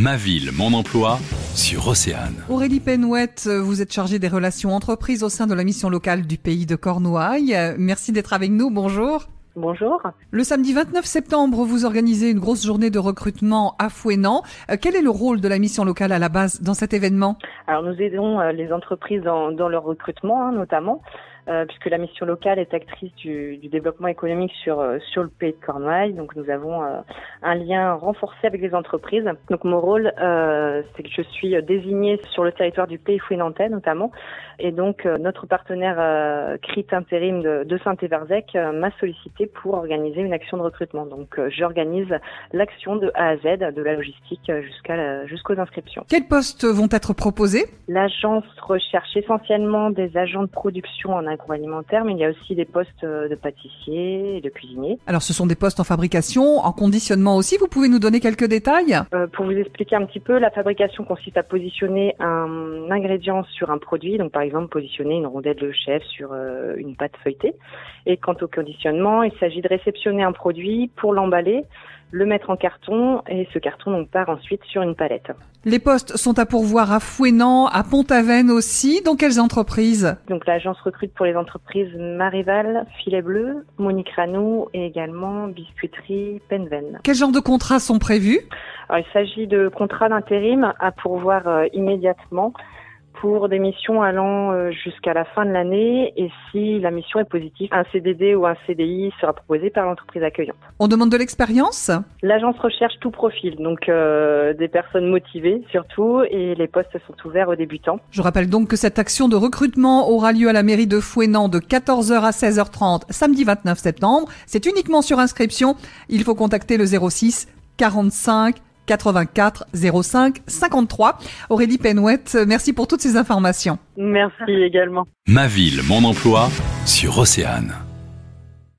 Ma ville, mon emploi sur Océane. Aurélie Penouette, vous êtes chargée des relations entreprises au sein de la mission locale du pays de Cornouailles. Merci d'être avec nous. Bonjour. Bonjour. Le samedi 29 septembre, vous organisez une grosse journée de recrutement à Fouenan. Euh, quel est le rôle de la mission locale à la base dans cet événement? Alors nous aidons euh, les entreprises dans, dans leur recrutement hein, notamment. Euh, puisque la mission locale est actrice du, du développement économique sur euh, sur le pays de Cornouailles. Donc nous avons euh, un lien renforcé avec les entreprises. Donc mon rôle, c'est que je suis désignée sur le territoire du pays fouinantais notamment, et donc notre partenaire CRIT intérim de, de Saint-Éverzec m'a sollicité pour organiser une action de recrutement. Donc j'organise l'action de A à Z, de la logistique jusqu'à jusqu'aux inscriptions. Quels postes vont être proposés? L'agence recherche essentiellement des agents de production en agroalimentaire, mais il y a aussi des postes de pâtissier et de cuisinier. Alors ce sont des postes en fabrication, en conditionnement aussi. Vous pouvez nous donner quelques détails? Euh, Pour vous expliquer un petit peu, la fabrication consiste à positionner un ingrédient sur un produit, donc par exemple positionner une rondelle de chef sur euh, une pâte feuilletée. Et quant au conditionnement, il s'agit de réceptionner un produit pour l'emballer le mettre en carton et ce carton donc part ensuite sur une palette. Les postes sont à pourvoir à Fouenan, à Pont-Aven aussi. Dans quelles entreprises? Donc l'agence recrute pour les entreprises Marival, Filet Bleu, Monique Ranou et également Biscuiterie Penven. Quel genre de contrats sont prévus? Alors, Il s'agit de contrats d'intérim à pourvoir euh, immédiatement pour des missions allant euh, jusqu'à la fin de l'année et si la mission est positive, un CDD ou un CDI sera proposé par l'entreprise accueillante. On demande de l'expérience? L'agence recherche tout profil, donc euh, des personnes motivées surtout et les postes sont ouverts aux débutants. Je rappelle donc que cette action de recrutement aura lieu à la mairie de Fouenan de 14h à 16h30 samedi 29 septembre. C'est uniquement sur inscription. Il faut contacter le 06 45 84 05 53. Aurélie Penouette, merci pour toutes ces informations. Merci également. Ma ville, mon emploi sur Océane.